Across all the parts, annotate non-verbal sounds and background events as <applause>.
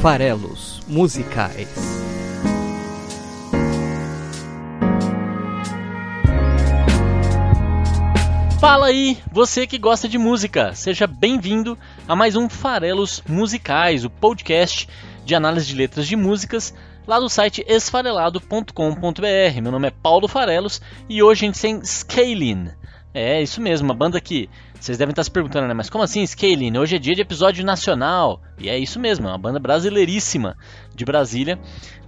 Farelos Musicais. Fala aí, você que gosta de música, seja bem-vindo a mais um Farelos Musicais, o podcast de análise de letras de músicas lá do site esfarelado.com.br. Meu nome é Paulo Farelos e hoje a gente tem Scaling. É, isso mesmo, uma banda que vocês devem estar se perguntando, né? Mas como assim Scaling? Hoje é dia de episódio nacional. E é isso mesmo, é uma banda brasileiríssima de Brasília.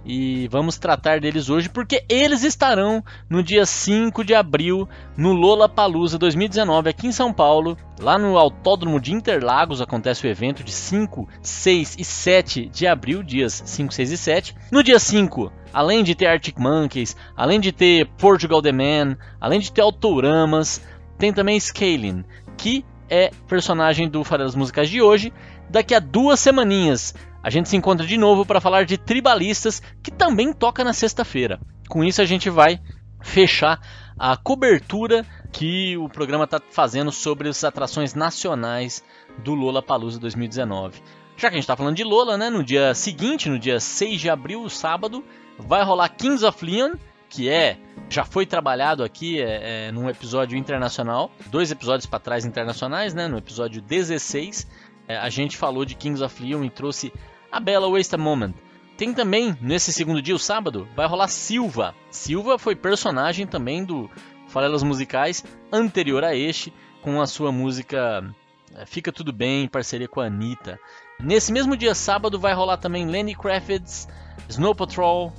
E vamos tratar deles hoje porque eles estarão no dia 5 de abril no Lola Palusa 2019 aqui em São Paulo. Lá no Autódromo de Interlagos acontece o evento de 5, 6 e 7 de abril, dias 5, 6 e 7. No dia 5, além de ter Arctic Monkeys, além de ter Portugal The Man, além de ter Autoramas, tem também Scaling, que é personagem do Farelas Musicais de hoje. Daqui a duas semaninhas a gente se encontra de novo para falar de Tribalistas, que também toca na sexta-feira. Com isso a gente vai fechar a cobertura que o programa está fazendo sobre as atrações nacionais do Lola Palusa 2019. Já que a gente está falando de Lola, né, no dia seguinte, no dia 6 de abril, sábado, vai rolar Kings of Leon, que é já foi trabalhado aqui é, é, num episódio internacional, dois episódios para trás internacionais, né? No episódio 16, é, a gente falou de Kings of Leon e trouxe a bela Waste a Moment. Tem também, nesse segundo dia, o sábado, vai rolar Silva. Silva foi personagem também do Falelas Musicais anterior a este, com a sua música é, Fica Tudo Bem, em parceria com a Anitta. Nesse mesmo dia, sábado, vai rolar também Lenny Kravitz, Snow Patrol,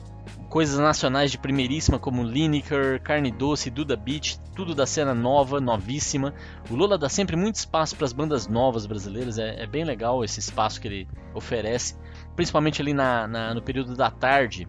coisas nacionais de primeiríssima como Lineker, Carne Doce, Duda Beat, tudo da cena nova, novíssima. O Lula dá sempre muito espaço para as bandas novas brasileiras, é, é, bem legal esse espaço que ele oferece, principalmente ali na, na, no período da tarde.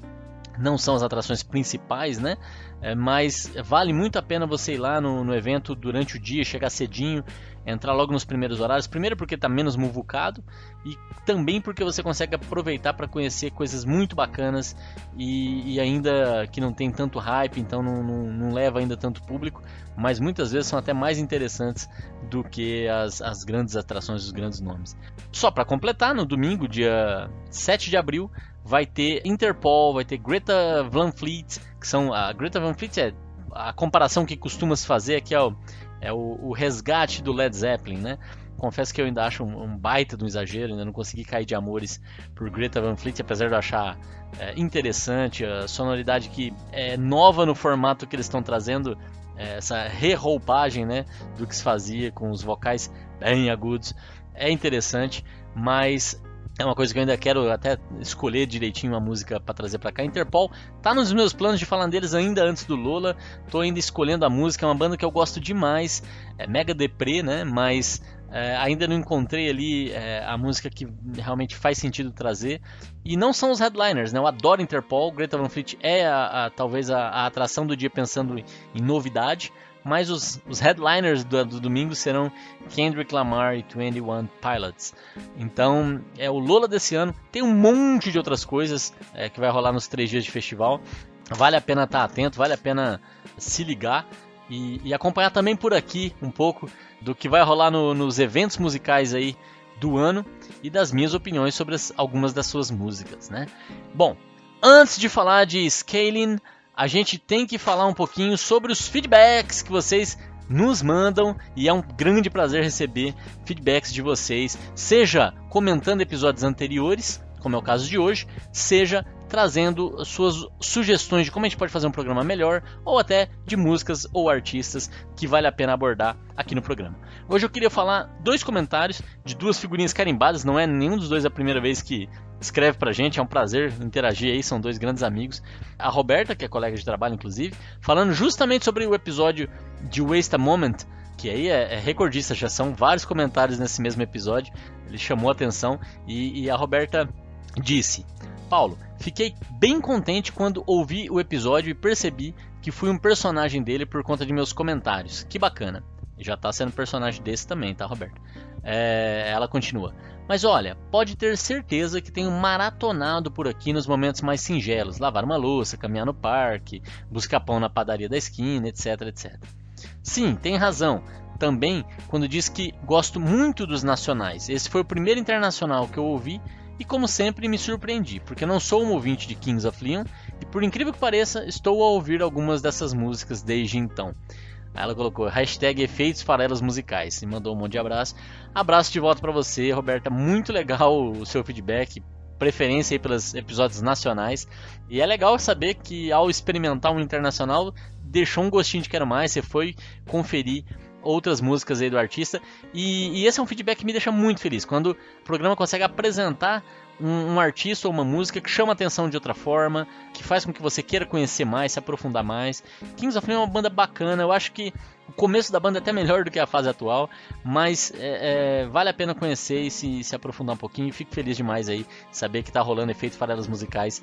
Não são as atrações principais, né? É, mas vale muito a pena você ir lá no, no evento durante o dia, chegar cedinho entrar logo nos primeiros horários. Primeiro porque está menos muvucado e também porque você consegue aproveitar para conhecer coisas muito bacanas e, e, ainda que não tem tanto hype, então não, não, não, leva ainda tanto público, mas muitas vezes são até mais interessantes do que as, as grandes atrações dos grandes nomes. Só para completar, no domingo, dia 7 de abril, vai ter Interpol, vai ter Greta Van Fleet, que são a Greta Van Fleet é a comparação que costuma se fazer aqui é o, é o, o, resgate do Led Zeppelin, né? Confesso que eu ainda acho um, um, baita de um exagero, ainda não consegui cair de amores por Greta Van Fleet, apesar de eu achar é, interessante a sonoridade que é nova no formato que eles estão trazendo, é, essa reroupagem, né, do que se fazia com os vocais bem agudos, é interessante, mas é uma coisa que eu ainda quero até escolher direitinho uma música para trazer para cá. Interpol tá nos meus planos de falar deles ainda antes do Lola. Tô ainda escolhendo a música, é uma banda que eu gosto demais. É mega deprê, né? Mas é, ainda não encontrei ali é, a música que realmente faz sentido trazer. E não são os headliners, né? Eu adoro Interpol. Greta Van Fleet é a, a talvez a, a, atração do dia pensando em novidade mas os, os headliners do, do, domingo serão Kendrick Lamar e 21 Pilots. Então, é o Lola desse ano. Tem um monte de outras coisas é, que vai rolar nos três dias de festival. Vale a pena estar atento, vale a pena se ligar e, e acompanhar também por aqui um pouco do que vai rolar no, nos eventos musicais aí do ano e das minhas opiniões sobre as, algumas das suas músicas, né? Bom, antes de falar de Scaling, a gente tem que falar um pouquinho sobre os feedbacks que vocês nos mandam e é um grande prazer receber feedbacks de vocês, seja comentando episódios anteriores, como é o caso de hoje, seja trazendo suas sugestões de como a gente pode fazer um programa melhor, ou até de músicas ou artistas que vale a pena abordar aqui no programa. Hoje eu queria falar dois comentários de duas figurinhas carimbadas, não é nenhum dos dois a primeira vez que escreve pra gente, é um prazer interagir aí, são dois grandes amigos. A Roberta, que é colega de trabalho inclusive, falando justamente sobre o episódio de Waste a Moment, que aí é, é recordista, já são vários comentários nesse mesmo episódio, ele chamou a atenção e, e a Roberta disse: Paulo, fiquei bem contente quando ouvi o episódio e percebi que fui um personagem dele por conta de meus comentários. Que bacana. Já tá sendo personagem desse também, tá, Roberto? É, ela continua. Mas olha, pode ter certeza que tenho maratonado por aqui nos momentos mais singelos, lavar uma louça, caminhar no parque, buscar pão na padaria da esquina, etc, etc. Sim, tem razão. Também quando diz que gosto muito dos nacionais. Esse foi o primeiro internacional que eu ouvi e como sempre me surpreendi, porque não sou um ouvinte de Kings of Leon e por incrível que pareça, estou a ouvir algumas dessas músicas desde então. Ela colocou hashtag efeitos farelas musicais e mandou um monte de abraço. Abraço de volta para você, Roberta. Muito legal o seu feedback preferência aí pelos episódios nacionais. E é legal saber que ao experimentar um internacional, deixou um gostinho de quero mais, você foi conferir outras músicas aí do artista. E, e esse é um feedback que me deixa muito feliz. Quando o programa consegue apresentar um, um, artista ou uma música que chama a atenção de outra forma, que faz com que você queira conhecer mais, se aprofundar mais. Kings of Leon é uma banda bacana, eu acho que o começo da banda é até melhor do que a fase atual, mas é, é, vale a pena conhecer e se, se, aprofundar um pouquinho. Fico feliz demais aí saber que está rolando efeitos farelas musicais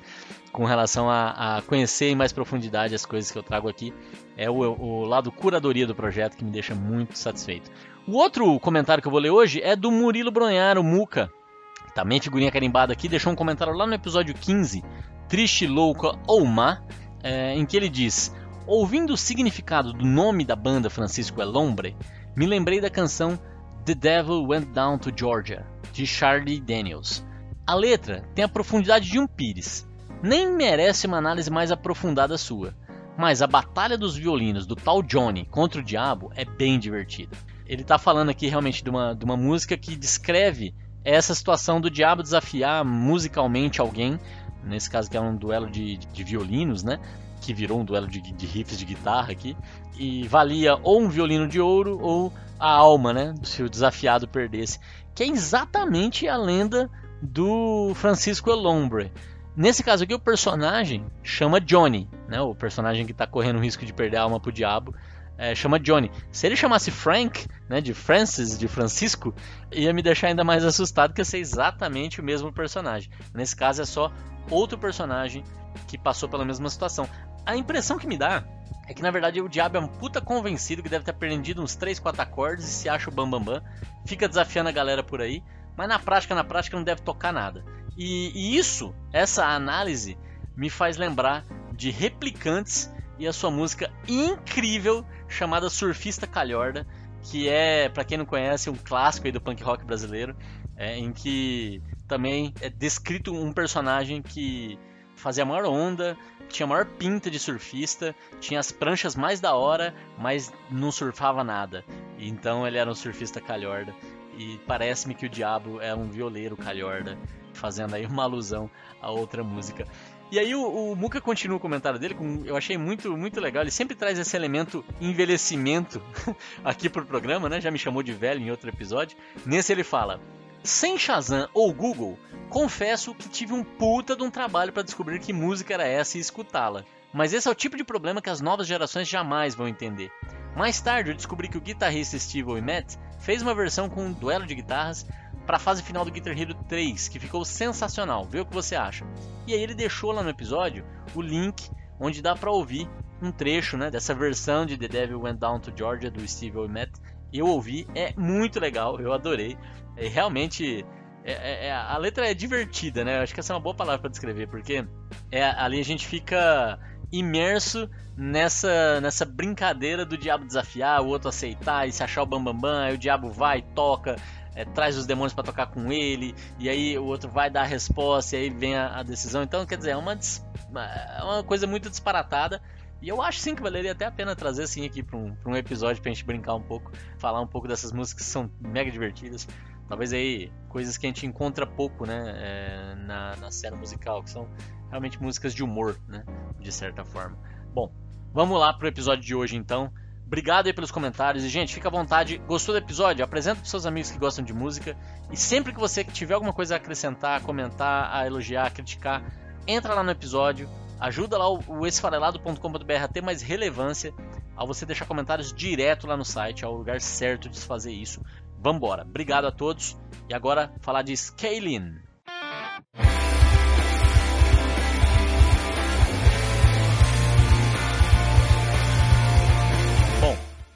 com relação a, a, conhecer em mais profundidade as coisas que eu trago aqui. É o, o lado curadoria do projeto que me deixa muito satisfeito. O outro comentário que eu vou ler hoje é do Murilo Bronharo, Muca também figurinha carimbada aqui, deixou um comentário lá no episódio 15, Triste, Louca ou Má, é, em que ele diz: Ouvindo o significado do nome da banda Francisco Elombre, me lembrei da canção The Devil Went Down to Georgia, de Charlie Daniels. A letra tem a profundidade de um pires, nem merece uma análise mais aprofundada sua, mas a batalha dos violinos do tal Johnny contra o diabo é bem divertida. Ele está falando aqui realmente de uma, de uma música que descreve essa situação do diabo desafiar musicalmente alguém, nesse caso que é um duelo de, de violinos, né? Que virou um duelo de, de riffs de guitarra aqui. E valia ou um violino de ouro ou a alma, né? Se o desafiado perdesse. Que é exatamente a lenda do Francisco Elombre. Nesse caso aqui, o personagem chama Johnny, né? O personagem que está correndo o risco de perder a alma pro diabo é, chama Johnny. Se ele chamasse Frank, né, de Francis, de Francisco, ia me deixar ainda mais assustado que ia ser exatamente o mesmo personagem. Nesse caso é só outro personagem que passou pela mesma situação. A impressão que me dá é que na verdade o diabo é um puta convencido que deve ter aprendido uns 3, 4 acordes e se acha o bambambam, bam, bam, fica desafiando a galera por aí, mas na prática, na prática não deve tocar nada. E, e isso, essa análise, me faz lembrar de replicantes e a sua música incrível chamada Surfista Calhorda, que é, para quem não conhece, um clássico aí do punk rock brasileiro, é, em que também é descrito um personagem que fazia a maior onda, tinha a maior pinta de surfista, tinha as pranchas mais da hora, mas não surfava nada. Então ele era um surfista calhorda. E parece-me que o diabo é um violeiro calhorda, fazendo aí uma alusão a outra música. E aí o, o Muka continua o comentário dele, com, eu achei muito, muito legal. Ele sempre traz esse elemento envelhecimento <laughs> aqui pro programa, né? Já me chamou de velho em outro episódio. Nesse ele fala: sem Shazam ou Google, confesso que tive um puta de um trabalho para descobrir que música era essa e escutá-la. Mas esse é o tipo de problema que as novas gerações jamais vão entender. Mais tarde eu descobri que o guitarrista Steve Matt fez uma versão com um duelo de guitarras para a fase final do Guitar Hero 3, que ficou sensacional. Vê o que você acha. E aí ele deixou lá no episódio o link onde dá para ouvir um trecho, né, dessa versão de The Devil Went Down to Georgia do Steve Matt. Eu ouvi, é muito legal, eu adorei. É realmente é, é, é, a letra é divertida, né? Acho que essa é uma boa palavra para descrever, porque é, ali a gente fica imerso nessa nessa brincadeira do diabo desafiar, o outro aceitar e se achar o bambambam, bam, bam, aí o diabo vai, toca, é, traz os demônios para tocar com ele, e aí o outro vai dar a resposta, e aí vem a, a decisão. Então, quer dizer, é uma, é uma coisa muito disparatada. E eu acho sim que valeria até a pena trazer assim aqui para um, um episódio pra gente brincar um pouco, falar um pouco dessas músicas que são mega divertidas. Talvez aí coisas que a gente encontra pouco, né, é, na, na cena musical, que são realmente músicas de humor, né, de certa forma. Bom, vamos lá pro episódio de hoje então. Obrigado aí pelos comentários. E, gente, fica à vontade. Gostou do episódio? Apresenta para seus amigos que gostam de música. E sempre que você tiver alguma coisa a acrescentar, comentar, a elogiar, a criticar, entra lá no episódio. Ajuda lá o esfarelado.com.br a ter mais relevância ao você deixar comentários direto lá no site. É o lugar certo de se fazer isso. Vambora. Obrigado a todos. E agora falar de Scaling.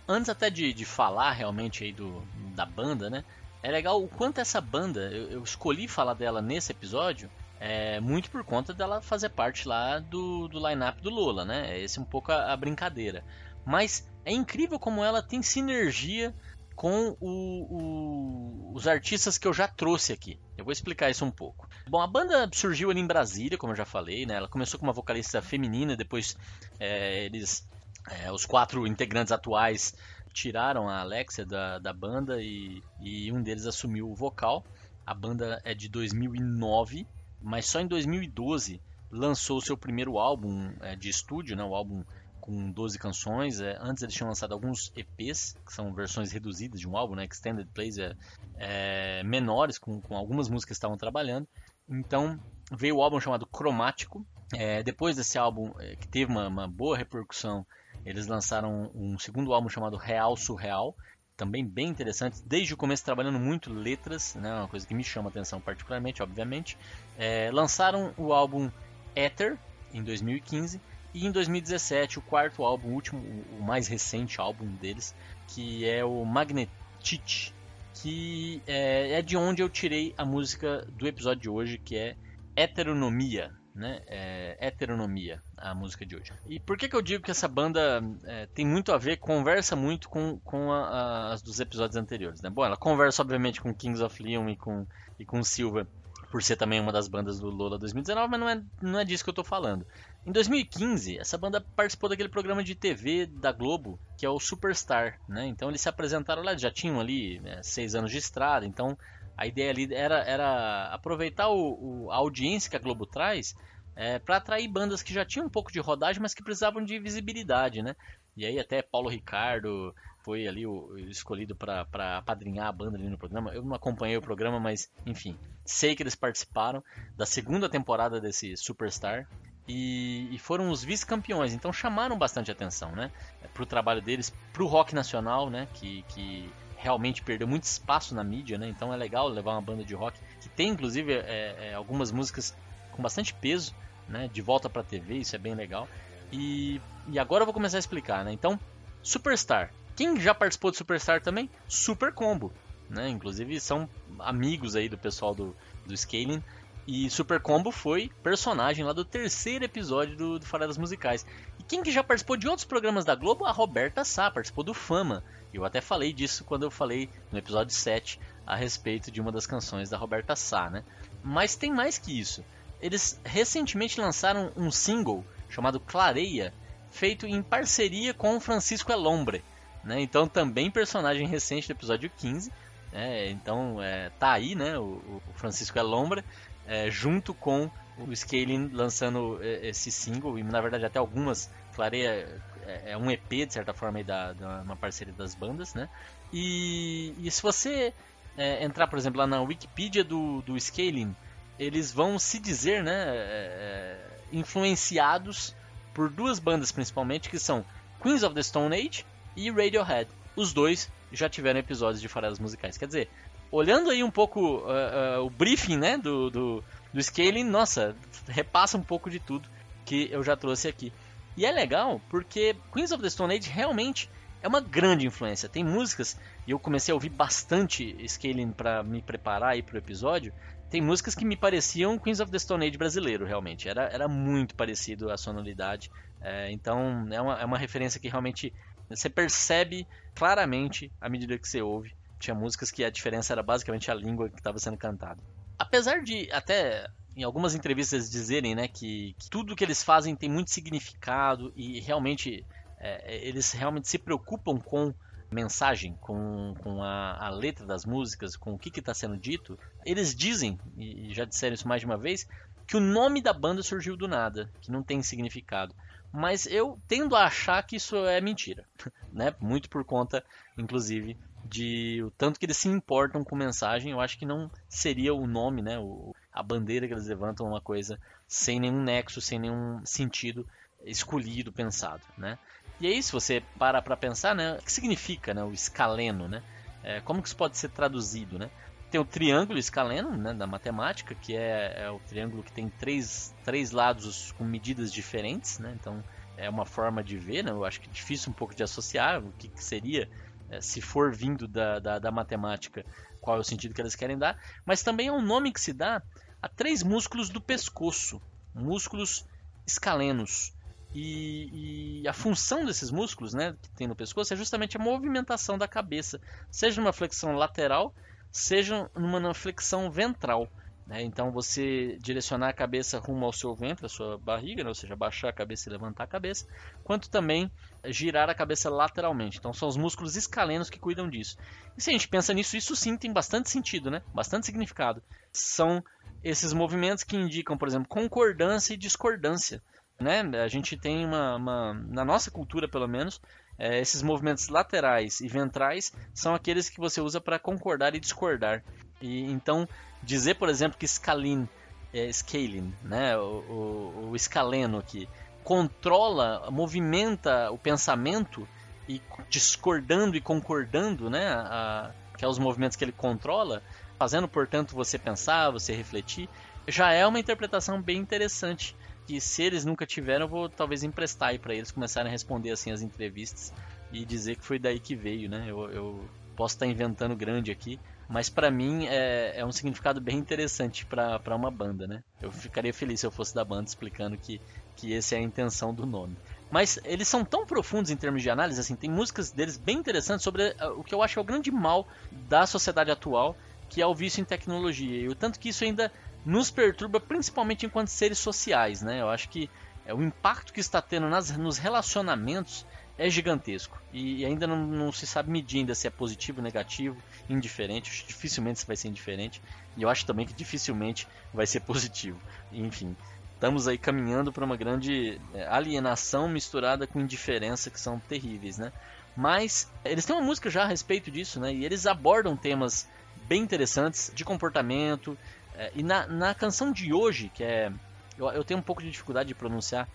Antes até de, de falar realmente aí do, da banda, né? É legal o quanto essa banda, eu, eu escolhi falar dela nesse episódio, é, muito por conta dela fazer parte lá do, do line-up do Lola, né? Esse é um pouco a, a, brincadeira. Mas é incrível como ela tem sinergia com o, o, os artistas que eu já trouxe aqui. Eu vou explicar isso um pouco. Bom, a banda surgiu ali em Brasília, como eu já falei, né? Ela começou com uma vocalista feminina, depois é, eles, é, os quatro integrantes atuais tiraram a Alexia da, da banda e, e um deles assumiu o vocal. A banda é de 2009, mas só em 2012 lançou seu primeiro álbum é, de estúdio, né? O álbum com 12 canções. É, antes eles tinham lançado alguns EPs, que são versões reduzidas de um álbum, né, extended plays é, é, menores, com, com algumas músicas que estavam trabalhando. Então veio o álbum chamado Cromático. É, depois desse álbum, é, que teve uma, uma, boa repercussão, eles lançaram um segundo álbum chamado Real Surreal, também bem interessante. Desde o começo trabalhando muito letras, né, uma coisa que me chama atenção particularmente, obviamente. É, lançaram o álbum Ether em 2015 e em 2017, o quarto álbum, o último, o mais recente álbum deles, que é o Magnetite, que é, é, de onde eu tirei a música do episódio de hoje, que é Heteronomia, né? É, heteronomia, a música de hoje. E por que, que eu digo que essa banda é, tem muito a ver, conversa muito com, com a, a, as dos episódios anteriores, né? Bom, ela conversa obviamente com Kings of Leon e com, e com Silva por ser também uma das bandas do Lola 2019, mas não é, não é disso que eu tô falando. Em 2015, essa banda participou daquele programa de TV da Globo, que é o Superstar, né? Então eles se apresentaram lá, já tinham ali né, seis anos de estrada, então a ideia ali era, era aproveitar o, o a audiência que a Globo traz é, para atrair bandas que já tinham um pouco de rodagem, mas que precisavam de visibilidade, né? E aí até Paulo Ricardo foi ali o, escolhido para apadrinhar a banda ali no programa. Eu não acompanhei o programa, mas enfim, sei que eles participaram da segunda temporada desse Superstar. E, e foram os vice-campeões, então chamaram bastante atenção, né? Para o trabalho deles, para o rock nacional, né? Que, que realmente perdeu muito espaço na mídia, né? Então é legal levar uma banda de rock que tem inclusive é, é, algumas músicas com bastante peso, né? De volta para TV, isso é bem legal. E, e agora eu vou começar a explicar, né? Então, Superstar. Quem já participou de Superstar também? Super Combo. Né? Inclusive são amigos aí do pessoal do, do Scaling. E Super Combo foi personagem lá do terceiro episódio do, do Farelas Musicais. E quem que já participou de outros programas da Globo? A Roberta Sá, participou do Fama. Eu até falei disso quando eu falei no episódio 7 a respeito de uma das canções da Roberta Sá, né? Mas tem mais que isso. Eles recentemente lançaram um single chamado Clareia, feito em parceria com Francisco Elombre. Né? Então também personagem recente do episódio 15. Né? Então é, tá aí né? o, o Francisco Elombre é, junto com o Scaling lançando é, esse single e na verdade até algumas Clareia é, é um EP de certa forma da, da uma parceria das bandas né e, e se você é, entrar por exemplo lá na Wikipedia do, do Scaling eles vão se dizer né é, é, influenciados por duas bandas principalmente que são Queens of the Stone Age e Radiohead. Os dois já tiveram episódios de farelas musicais. Quer dizer, olhando aí um pouco uh, uh, o briefing né, do, do, do Scaling, nossa, repassa um pouco de tudo que eu já trouxe aqui. E é legal porque Queens of the Stone Age realmente é uma grande influência. Tem músicas, e eu comecei a ouvir bastante Scaling para me preparar aí pro episódio. Tem músicas que me pareciam Queens of the Stone Age brasileiro, realmente. Era, era muito parecido a sonoridade. É, então é uma, é uma referência que realmente você percebe claramente à medida que você ouve. Tinha músicas que a diferença era basicamente a língua que estava sendo cantada. Apesar de até em algumas entrevistas dizerem né, que, que tudo que eles fazem tem muito significado e realmente é, eles realmente se preocupam com mensagem, com, com a, a letra das músicas, com o que está sendo dito, eles dizem, e já disseram isso mais de uma vez, que o nome da banda surgiu do nada, que não tem significado. Mas eu tendo a achar que isso é mentira, <laughs> né? Muito por conta, inclusive, de o tanto que eles se importam com mensagem. Eu acho que não seria o nome, né? O, a bandeira que eles levantam uma coisa sem nenhum nexo, sem nenhum sentido escolhido, pensado, né? E aí, se você para para pensar, né, o que significa né, o escaleno, né? É, como que isso pode ser traduzido, né? Tem o triângulo escaleno, né, da matemática, que é, é, o triângulo que tem três, três lados com medidas diferentes, né? Então, é uma forma de ver, né? Eu acho que é difícil um pouco de associar o que, que seria, é, se for vindo da, da, da matemática, qual é o sentido que eles querem dar. Mas também é um nome que se dá a três músculos do pescoço, músculos escalenos. E, e, a função desses músculos, né, que tem no pescoço, é justamente a movimentação da cabeça, seja numa flexão lateral, seja numa flexão ventral. Né? Então você direcionar a cabeça rumo ao seu ventre, à sua barriga, né? ou seja, baixar a cabeça e levantar a cabeça, quanto também girar a cabeça lateralmente. Então são os músculos escalenos que cuidam disso. E se a gente pensa nisso, isso sim tem bastante sentido, né? bastante significado. São esses movimentos que indicam, por exemplo, concordância e discordância. Né? A gente tem uma, uma na nossa cultura pelo menos, é, esses movimentos laterais e ventrais são aqueles que você usa para concordar e discordar. E então dizer, por exemplo, que Scalin, é, Scalin, né, o, o, o escaleno aqui, controla, movimenta o pensamento e discordando e concordando, né, a, que é os movimentos que ele controla, fazendo, portanto, você pensar, você refletir, já é uma interpretação bem interessante que se eles nunca tiveram, eu vou talvez emprestar aí para eles começarem a responder assim as entrevistas e dizer que foi daí que veio, né? Eu, eu posso estar inventando grande aqui, mas para mim é, é, um significado bem interessante para uma banda, né? Eu ficaria feliz se eu fosse da banda explicando que, que essa é a intenção do nome. Mas eles são tão profundos em termos de análise, assim, tem músicas deles bem interessantes sobre uh, o que eu acho é o grande mal da sociedade atual, que é o vício em tecnologia. E o tanto que isso ainda nos perturba principalmente enquanto seres sociais, né? Eu acho que é, o impacto que está tendo nas, nos relacionamentos é gigantesco e, e ainda não, não, se sabe medir ainda se é positivo, negativo, indiferente. Dificilmente vai ser indiferente e eu acho também que dificilmente vai ser <laughs> positivo. Enfim, estamos aí caminhando para uma grande é, alienação misturada com indiferença que são terríveis, né? Mas eles têm uma música já a respeito disso, né? E eles abordam temas bem interessantes de comportamento, é, e na, na canção de hoje, que é. Eu, eu tenho um pouco de dificuldade de pronunciar,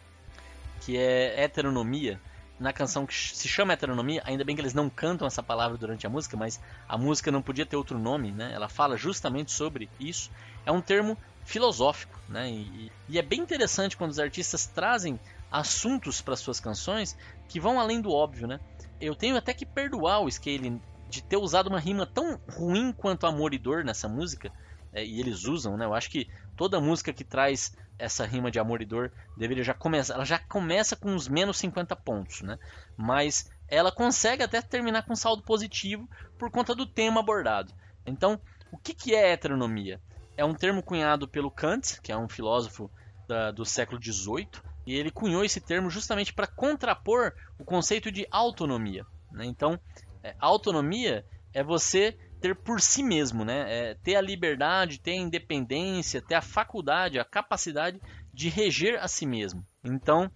que é heteronomia. Na canção que se chama heteronomia, ainda bem que eles não cantam essa palavra durante a música, mas a música não podia ter outro nome, né? Ela fala justamente sobre isso. É um termo filosófico, né? E, e é bem interessante quando os artistas trazem assuntos para suas canções que vão além do óbvio, né? Eu tenho até que perdoar o Scaling de ter usado uma rima tão ruim quanto amor e dor nessa música, é, e eles usam, né? Eu acho que toda música que traz essa rima de amor e dor deveria já começar, ela já começa com uns menos 50 pontos, né? Mas ela consegue até terminar com saldo positivo por conta do tema abordado. Então, o que, que é heteronomia? É um termo cunhado pelo Kant, que é um filósofo da, do século XVIII, e ele cunhou esse termo justamente para contrapor o conceito de autonomia. Né? Então, é, autonomia é você ter por si mesmo, né? É ter a liberdade, ter a independência, ter a faculdade, a capacidade de reger a si mesmo. Então,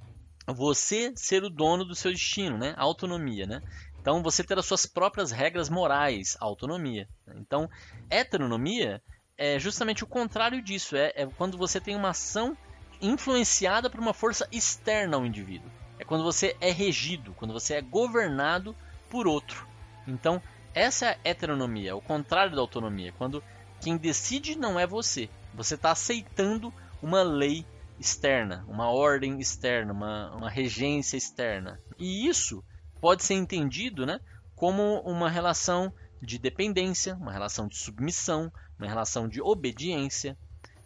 você ser o dono do seu destino, né? autonomia, né? Então, você ter as suas próprias regras morais, autonomia. Então, heteronomia é justamente o contrário disso. É, é quando você tem uma ação influenciada por uma força externa ao indivíduo. É quando você é regido, quando você é governado por outro. Então, essa é a heteronomia, o contrário da autonomia, quando quem decide não é você. Você está aceitando uma lei externa, uma ordem externa, uma, uma regência externa. E isso pode ser entendido né, como uma relação de dependência, uma relação de submissão, uma relação de obediência.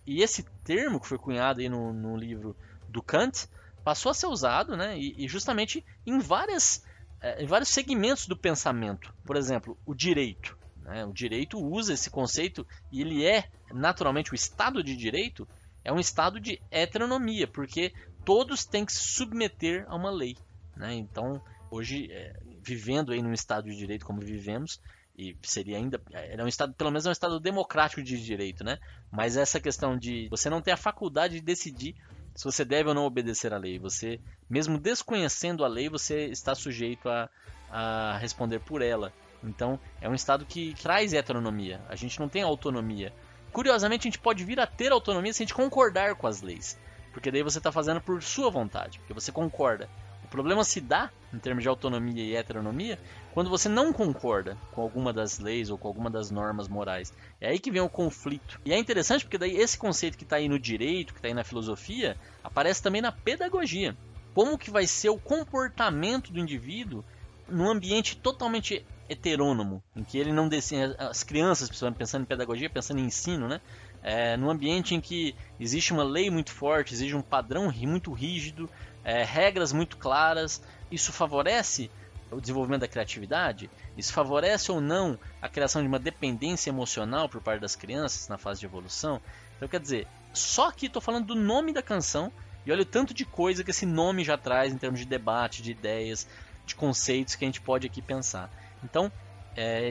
E esse termo que foi cunhado aí no, no livro do Kant passou a ser usado né, e, e justamente em várias é, em vários segmentos do pensamento. Por exemplo, o direito. Né? O direito usa esse conceito e ele é, naturalmente, o Estado de Direito é um estado de heteronomia, porque todos têm que se submeter a uma lei. Né? Então, hoje, é, vivendo aí num Estado de Direito como vivemos, e seria ainda é um estado pelo menos é um estado democrático de direito né mas essa questão de você não ter a faculdade de decidir se você deve ou não obedecer à lei. Você, mesmo desconhecendo a lei, você está sujeito a, a responder por ela. Então, é um estado que traz heteronomia. A gente não tem autonomia. Curiosamente, a gente pode vir a ter autonomia se a gente concordar com as leis. Porque daí você está fazendo por sua vontade, porque você concorda. O problema se dá, em termos de autonomia e heteronomia, quando você não concorda com alguma das leis ou com alguma das normas morais. É aí que vem o conflito. E é interessante porque daí esse conceito que está aí no direito, que está aí na filosofia, aparece também na pedagogia. Como que vai ser o comportamento do indivíduo num ambiente totalmente heterônomo, em que ele não decide, as crianças, pensando em pedagogia, pensando em ensino, né? É, num ambiente em que existe uma lei muito forte, existe um padrão muito rígido, é, regras muito claras. Isso favorece o desenvolvimento da criatividade? Isso favorece ou não a criação de uma dependência emocional por parte das crianças na fase de evolução? Então, quer dizer, só aqui estou falando do nome da canção e olha o tanto de coisa que esse nome já traz em termos de debate, de ideias, de conceitos que a gente pode aqui pensar. Então, é,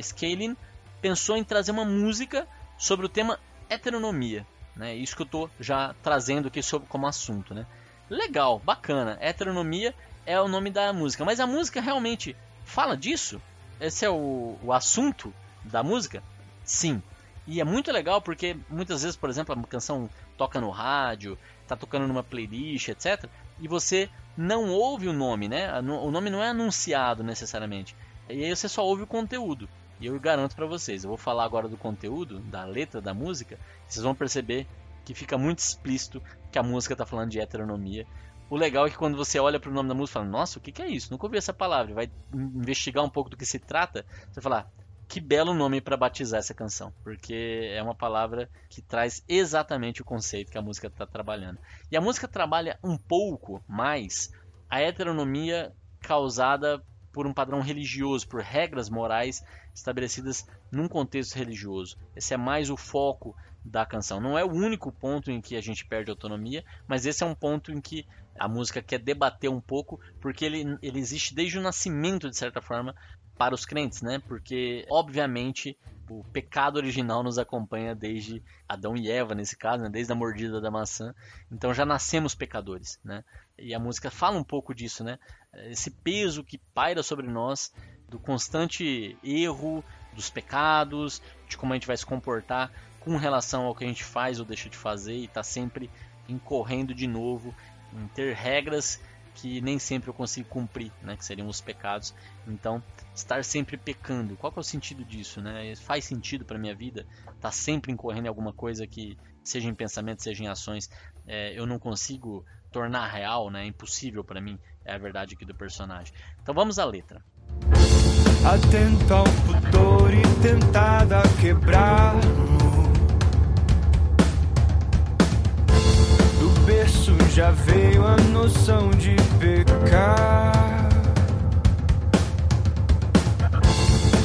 pensou em trazer uma música sobre o tema heteronomia. Né? Isso que eu estou já trazendo aqui sobre, como assunto. Né? Legal, bacana. Heteronomia é o nome da música. Mas a música realmente fala disso? Esse é o, o assunto da música? Sim. E é muito legal porque muitas vezes, por exemplo, a canção toca no rádio, está tocando numa playlist, etc. E você não ouve o nome, né? O nome não é anunciado necessariamente. E aí você só ouve o conteúdo. E eu garanto para vocês, eu vou falar agora do conteúdo, da letra da música, vocês vão perceber que fica muito explícito que a música está falando de heteronomia. O legal é que quando você olha para o nome da música, fala: "Nossa, o que, que é isso? Nunca ouvi essa palavra". Vai investigar um pouco do que se trata, você falar: que belo nome para batizar essa canção, porque é uma palavra que traz exatamente o conceito que a música está trabalhando. E a música trabalha um pouco mais a heteronomia causada por um padrão religioso, por regras morais estabelecidas num contexto religioso. Esse é mais o foco da canção. Não é o único ponto em que a gente perde autonomia, mas esse é um ponto em que a música quer debater um pouco, porque ele, ele existe desde o nascimento, de certa forma, para os crentes, né? Porque, obviamente, o pecado original nos acompanha desde Adão e Eva, nesse caso, né? desde a mordida da maçã. Então já nascemos pecadores, né? E a música fala um pouco disso, né? Esse peso que paira sobre nós, do constante erro, dos pecados, de como a gente vai se comportar com relação ao que a gente faz ou deixa de fazer e está sempre incorrendo de novo em ter regras que nem sempre eu consigo cumprir, né, que seriam os pecados. Então, estar sempre pecando, qual é o sentido disso, né? Faz sentido para minha vida? Tá sempre incorrendo em alguma coisa que seja em pensamento, seja em ações, é, eu não consigo tornar real, né? É impossível para mim. É a verdade aqui do personagem. Então vamos à letra. Atento ao pudor e tentada a quebrar berço já veio a noção de pecar.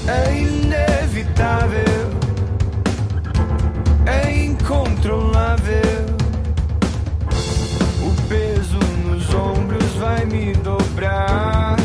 É inevitável, é incontrolável. O peso nos ombros vai me dobrar.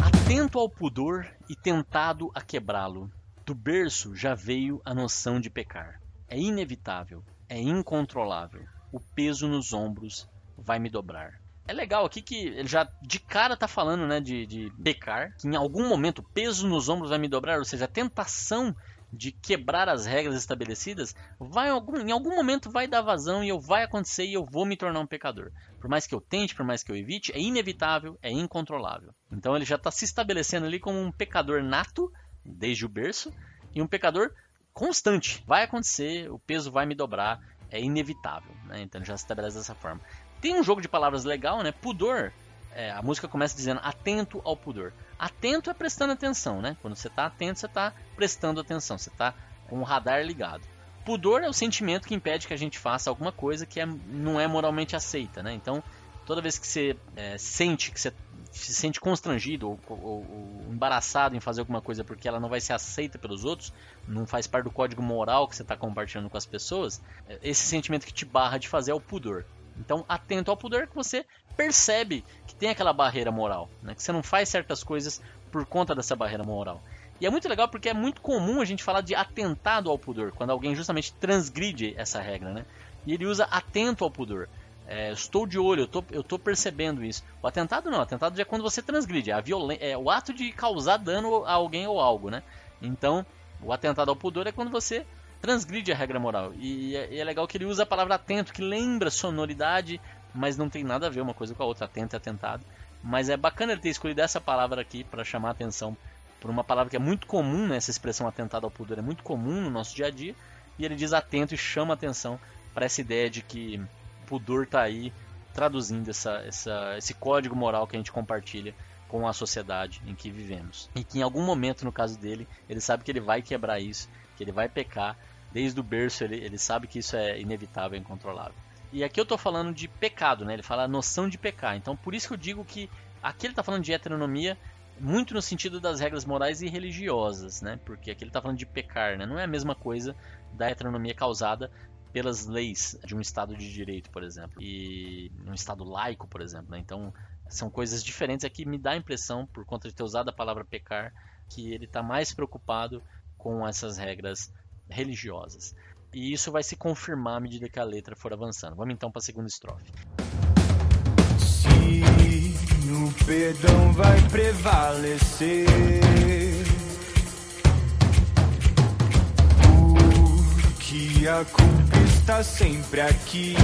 Atento ao pudor e tentado a quebrá-lo, do berço já veio a noção de pecar. É inevitável, é incontrolável. O peso nos ombros vai me dobrar. É legal aqui que ele já de cara tá falando, né, de, de pecar, que em algum momento o peso nos ombros vai me dobrar, ou seja, a tentação de quebrar as regras estabelecidas, vai algum, em algum momento vai dar vazão e eu vai acontecer e eu vou me tornar um pecador. Por mais que eu tente, por mais que eu evite, é inevitável, é incontrolável. Então ele já está se estabelecendo ali como um pecador nato desde o berço e um pecador constante. Vai acontecer, o peso vai me dobrar, é inevitável. Né? Então já se estabelece dessa forma. Tem um jogo de palavras legal, né? Pudor. É, a música começa dizendo atento ao pudor. Atento é prestando atenção, né? Quando você está atento, você está prestando atenção, você está com o radar ligado. Pudor é o sentimento que impede que a gente faça alguma coisa que é, não é moralmente aceita, né? Então, toda vez que você é, sente que você se sente constrangido ou, ou, ou, embaraçado em fazer alguma coisa porque ela não vai ser aceita pelos outros, não faz parte do código moral que você está compartilhando com as pessoas, é, esse sentimento que te barra de fazer é o pudor. Então, atento ao pudor que você percebe que tem aquela barreira moral, né? que você não faz certas coisas por conta dessa barreira moral. E é muito legal porque é muito comum a gente falar de atentado ao pudor, quando alguém justamente transgride essa regra, né? E ele usa atento ao pudor. É, estou de olho, eu tô, eu tô percebendo isso. O atentado não, o atentado é quando você transgride, é, é o ato de causar dano a alguém ou algo, né? Então, o atentado ao pudor é quando você transgride a regra moral. E é, é legal que ele usa a palavra atento, que lembra sonoridade, mas não tem nada a ver uma coisa com a outra, atento e atentado. Mas é bacana ele ter escolhido essa palavra aqui para chamar a atenção por uma palavra que é muito comum, né? essa expressão atentado ao pudor é muito comum no nosso dia a dia, e ele diz atento e chama atenção para essa ideia de que pudor está aí traduzindo essa, essa, esse código moral que a gente compartilha com a sociedade em que vivemos. E que em algum momento, no caso dele, ele sabe que ele vai quebrar isso, que ele vai pecar. Desde o berço ele, ele sabe que isso é inevitável, incontrolável. E aqui eu tô falando de pecado, né? Ele fala a noção de pecar. Então por isso que eu digo que aqui ele tá falando de heteronomia muito no sentido das regras morais e religiosas, né? Porque aqui ele está falando de pecar, né? Não é a mesma coisa da heteronomia causada pelas leis de um Estado de direito, por exemplo, e um Estado laico, por exemplo. Né? Então são coisas diferentes. Aqui me dá a impressão, por conta de ter usado a palavra pecar, que ele está mais preocupado com essas regras religiosas. E isso vai se confirmar à medida que a letra for avançando. Vamos então para a segunda estrofe. o perdão vai prevalecer. Porque a culpa está sempre aqui.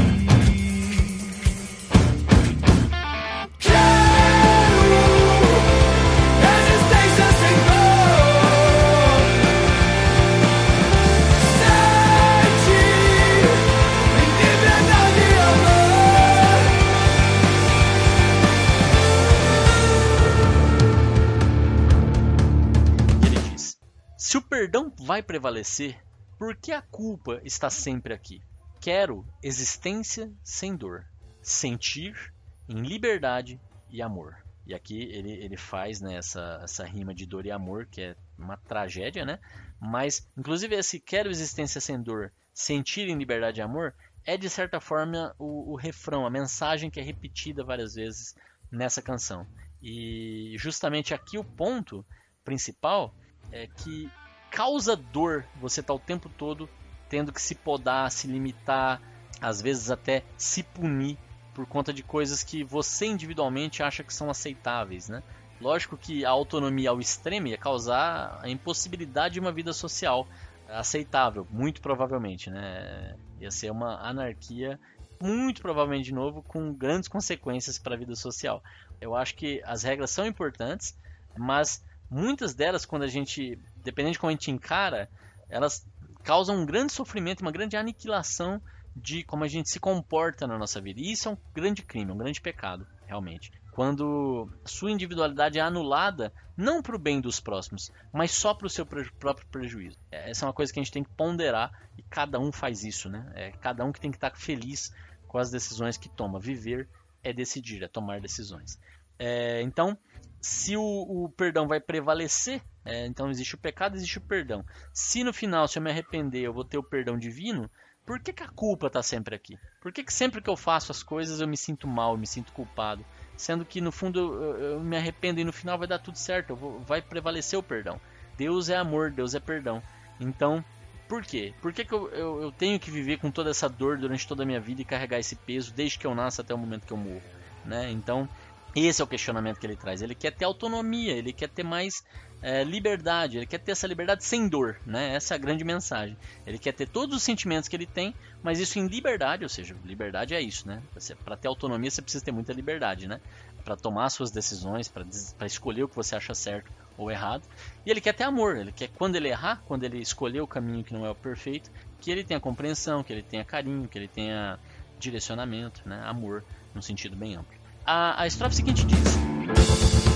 perdão vai prevalecer porque a culpa está sempre aqui. Quero existência sem dor, sentir em liberdade e amor. E aqui ele, ele faz né, essa, essa rima de dor e amor, que é uma tragédia, né? Mas, inclusive, esse quero existência sem dor, sentir em liberdade e amor, é de certa forma o, o refrão, a mensagem que é repetida várias vezes nessa canção. E justamente aqui o ponto principal é que causa dor você tá o tempo todo tendo que se podar, se limitar, às vezes até se punir por conta de coisas que você individualmente acha que são aceitáveis, né? Lógico que a autonomia ao extremo ia causar a impossibilidade de uma vida social aceitável, muito provavelmente, né? Ia ser uma anarquia, muito provavelmente de novo, com grandes consequências para a vida social. Eu acho que as regras são importantes, mas muitas delas, quando a gente dependendo de como a gente encara, elas causam um grande sofrimento, uma grande aniquilação de como a gente se comporta na nossa vida. E isso é um grande crime, um grande pecado, realmente. Quando sua individualidade é anulada, não para o bem dos próximos, mas só para o seu próprio prejuízo. É, essa é uma coisa que a gente tem que ponderar e cada um faz isso, né? É cada um que tem que estar feliz com as decisões que toma. Viver é decidir, é tomar decisões. É, então, se o, o, perdão vai prevalecer, é, então existe o pecado, existe o perdão. Se no final, se eu me arrepender, eu vou ter o perdão divino, por que, que a culpa está sempre aqui? Por que, que sempre que eu faço as coisas eu me sinto mal, eu me sinto culpado? Sendo que no fundo eu, eu me arrependo e no final vai dar tudo certo, vou, vai prevalecer o perdão. Deus é amor, Deus é perdão. Então, por quê? Por que, que eu, eu, eu tenho que viver com toda essa dor durante toda a minha vida e carregar esse peso desde que eu nasço até o momento que eu morro? Né? Então, esse é o questionamento que ele traz. Ele quer ter autonomia, ele quer ter mais é, liberdade, ele quer ter essa liberdade sem dor, né? Essa é a grande mensagem. Ele quer ter todos os sentimentos que ele tem, mas isso em liberdade, ou seja, liberdade é isso, né? Para ter autonomia você precisa ter muita liberdade, né? Para tomar suas decisões, para escolher o que você acha certo ou errado. E ele quer ter amor, ele quer quando ele errar, quando ele escolher o caminho que não é o perfeito, que ele tenha compreensão, que ele tenha carinho, que ele tenha direcionamento, né? Amor, num sentido bem amplo. A, a estrofe seguinte diz: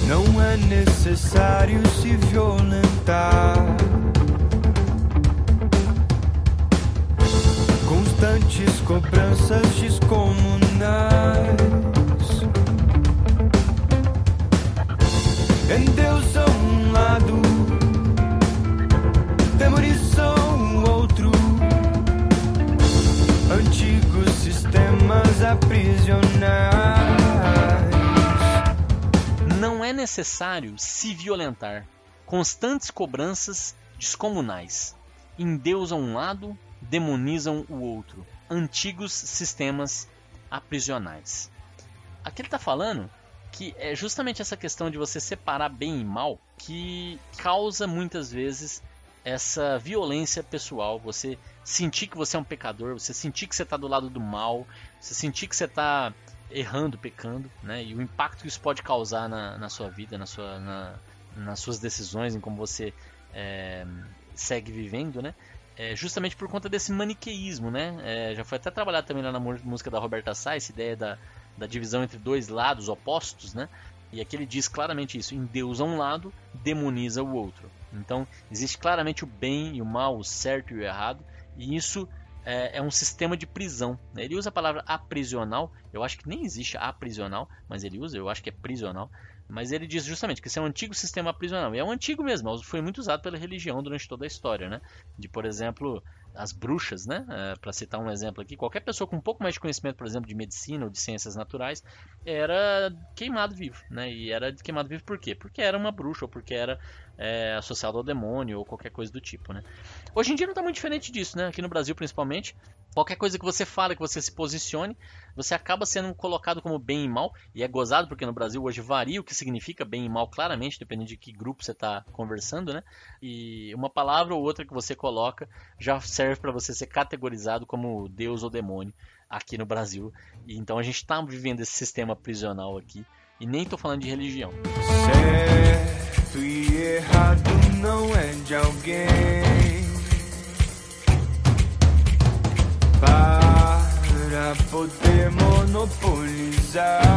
Não é necessário se violentar. Constantes cobranças descomunais. Em Deus são um lado, temores são o outro. Antigos sistemas aprisionar é necessário se violentar. Constantes cobranças descomunais. Endeusam um lado, demonizam o outro. Antigos sistemas aprisionais. Aqui ele está falando que é justamente essa questão de você separar bem e mal que causa muitas vezes essa violência pessoal, você sentir que você é um pecador, você sentir que você está do lado do mal, você sentir que você está errando, pecando, né? E o impacto que isso pode causar na, na sua vida, na sua, na, nas suas decisões, em como você é, segue vivendo, né? É justamente por conta desse maniqueísmo, né? É, já foi até trabalhado também lá na música da Roberta Sá, essa ideia da, da divisão entre dois lados opostos, né? E aqui ele diz claramente isso: em Deus a um lado, demoniza o outro. Então existe claramente o bem e o mal, o certo e o errado, e isso é, é um sistema de prisão. Ele usa a palavra aprisional, eu acho que nem existe aprisional, mas ele usa, eu acho que é prisional. Mas ele diz justamente que isso é um antigo sistema aprisional. E é um antigo mesmo, foi muito usado pela religião durante toda a história, né? De, por exemplo, as bruxas, né? É, para citar um exemplo aqui, qualquer pessoa com um pouco mais de conhecimento, por exemplo, de medicina ou de ciências naturais, era queimado vivo, né? E era queimado vivo por quê? Porque era uma bruxa ou porque era é, associado ao demônio ou qualquer coisa do tipo, né? Hoje em dia não está muito diferente disso, né? Aqui no Brasil, principalmente, qualquer coisa que você fala, que você se posicione, você acaba sendo colocado como bem e mal, e é gozado porque no Brasil hoje varia o que significa bem e mal claramente, dependendo de que grupo você está conversando, né? E uma palavra ou outra que você coloca já serve para você ser categorizado como Deus ou demônio aqui no Brasil. E então a gente está vivendo esse sistema prisional aqui, e nem estou falando de religião. Certo e errado não é de alguém para poder monopolizar.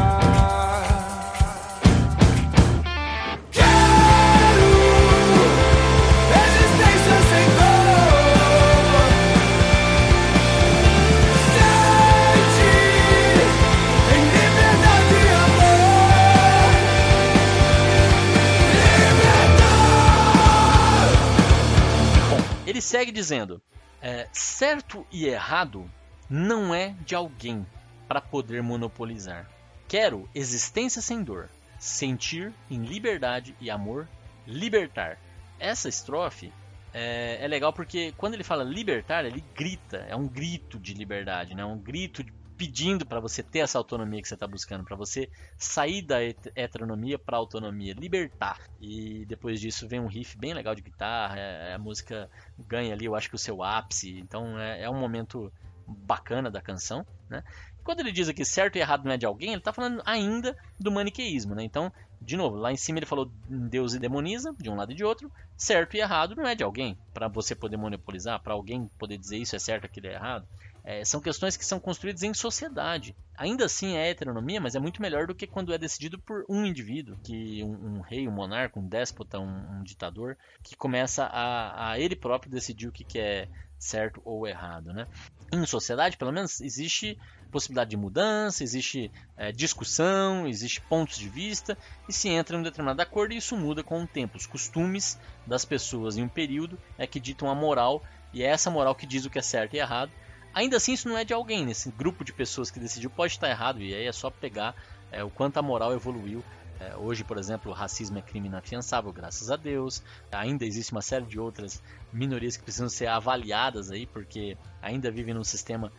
Segue dizendo: é, certo e errado não é de alguém para poder monopolizar. Quero existência sem dor, sentir em liberdade e amor, libertar. Essa estrofe é, é legal porque quando ele fala libertar, ele grita, é um grito de liberdade, né? um grito de- pedindo para você ter essa autonomia que você está buscando, para você sair da het- heteronomia para autonomia, libertar. E depois disso vem um riff bem legal de guitarra, é- a música ganha ali, eu acho que o seu ápice, então é, é um momento bacana da canção, né? Quando ele diz aqui certo e errado não é de alguém, ele está falando ainda do maniqueísmo, né? Então, de novo, lá em cima ele falou Deus e demoniza, de um lado e de outro. Certo e errado não é de alguém, para você poder monopolizar, para alguém poder dizer isso é certo, aquilo é errado. É, são questões que são construídas em sociedade. Ainda assim é heteronomia, mas é muito melhor do que quando é decidido por um indivíduo, que um, um rei, um monarca, um déspota, um, um ditador, que começa a, a ele próprio decidir o que, que é certo ou errado, né? Em sociedade, pelo menos, existe possibilidade de mudança, existe é, discussão, existe pontos de vista, e se entra em um determinado acordo, isso muda com o tempo. Os costumes das pessoas em um período é que ditam a moral, e é essa moral que diz o que é certo e errado. Ainda assim, isso não é de alguém, nesse grupo de pessoas que decidiu pode estar errado, e aí é só pegar é, o quanto a moral evoluiu. É, hoje, por exemplo, o racismo é crime inafiançável, graças a Deus. Ainda existe uma série de outras minorias que precisam ser avaliadas aí, porque ainda vivem num sistema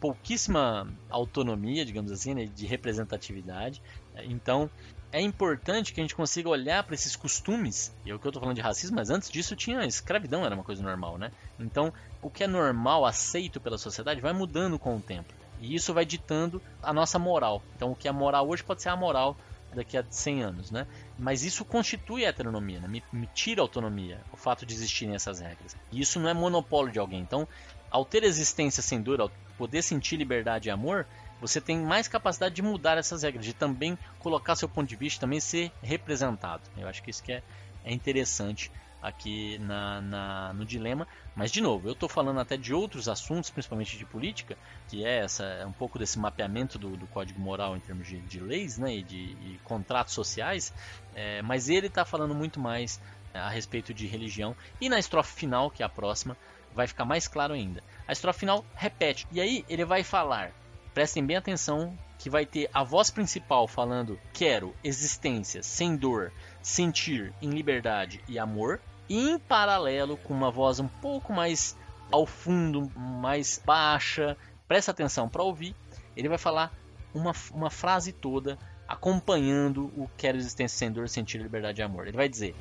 pouquíssima autonomia, digamos assim, né, de representatividade. É, Então, é importante que a gente consiga olhar para esses costumes. E é o que eu estou falando de racismo, mas antes disso tinha escravidão, era uma coisa normal, né? Então, o que é normal, aceito pela sociedade, vai mudando com o tempo. E isso vai ditando a nossa moral. Então, o que é moral hoje pode ser a moral daqui a 100 anos, né? Mas isso constitui a heteronomia, né? me, me tira a autonomia, o fato de existirem essas regras. E isso não é monopólio de alguém. Então, ao ter existência sem dor, ao poder sentir liberdade e amor, você tem mais capacidade de mudar essas regras, de também colocar seu ponto de vista, também ser representado. Eu acho que isso que é, é interessante aqui na, na- no dilema. Mas, de novo, eu estou falando até de outros assuntos, principalmente de política, que é essa é um pouco desse mapeamento do, do código moral em termos de, de leis né, e de e contratos sociais, é, mas ele está falando muito mais é, a respeito de religião. E na estrofe final, que é a próxima, vai ficar mais claro ainda. A estrofe final repete, e aí ele vai falar, prestem bem atenção, que vai ter a voz principal falando quero existência sem dor, sentir em liberdade e amor, e em paralelo com uma voz um pouco mais ao fundo, mais baixa, presta atenção para ouvir, ele vai falar uma, uma frase toda acompanhando o quero existência sem dor, sentir liberdade e amor. Ele vai dizer: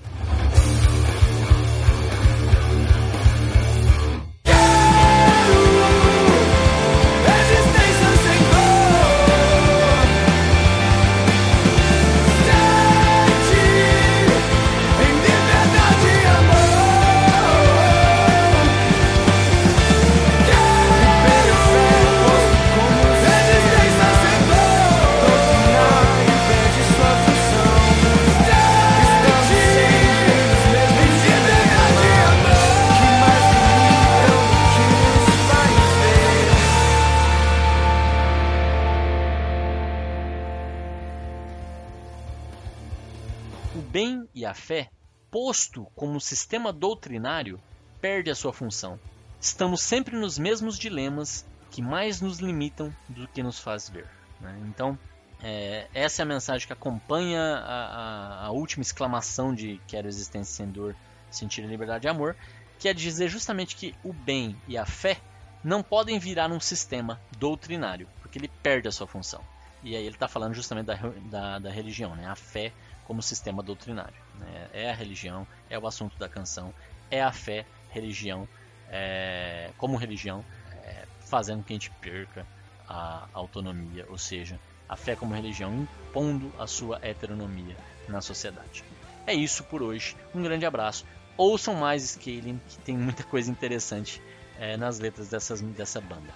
posto como sistema doutrinário, perde a sua função. Estamos sempre nos mesmos dilemas que mais nos limitam do que nos faz ver. Né? Então, é, essa é a mensagem que acompanha a, a, a, última exclamação de Quero existência sem dor, sentir liberdade e amor, que é dizer justamente que o bem e a fé não podem virar um sistema doutrinário, porque ele perde a sua função. E aí ele está falando justamente da, da, da, religião, né? a fé como sistema doutrinário. Né? É a religião, é o assunto da canção, é a fé, religião, é, como religião, é, fazendo que a gente perca a autonomia, ou seja, a fé como religião impondo a sua heteronomia na sociedade. É isso por hoje. Um grande abraço. Ouçam mais Scaling, que tem muita coisa interessante é, nas letras dessas, dessa banda.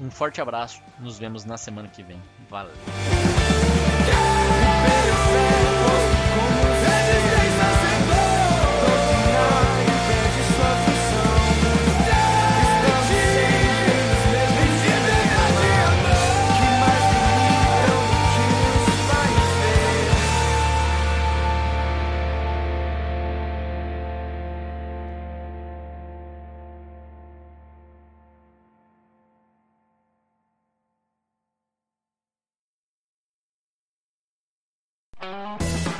Um forte abraço, nos vemos na semana que vem. Valeu!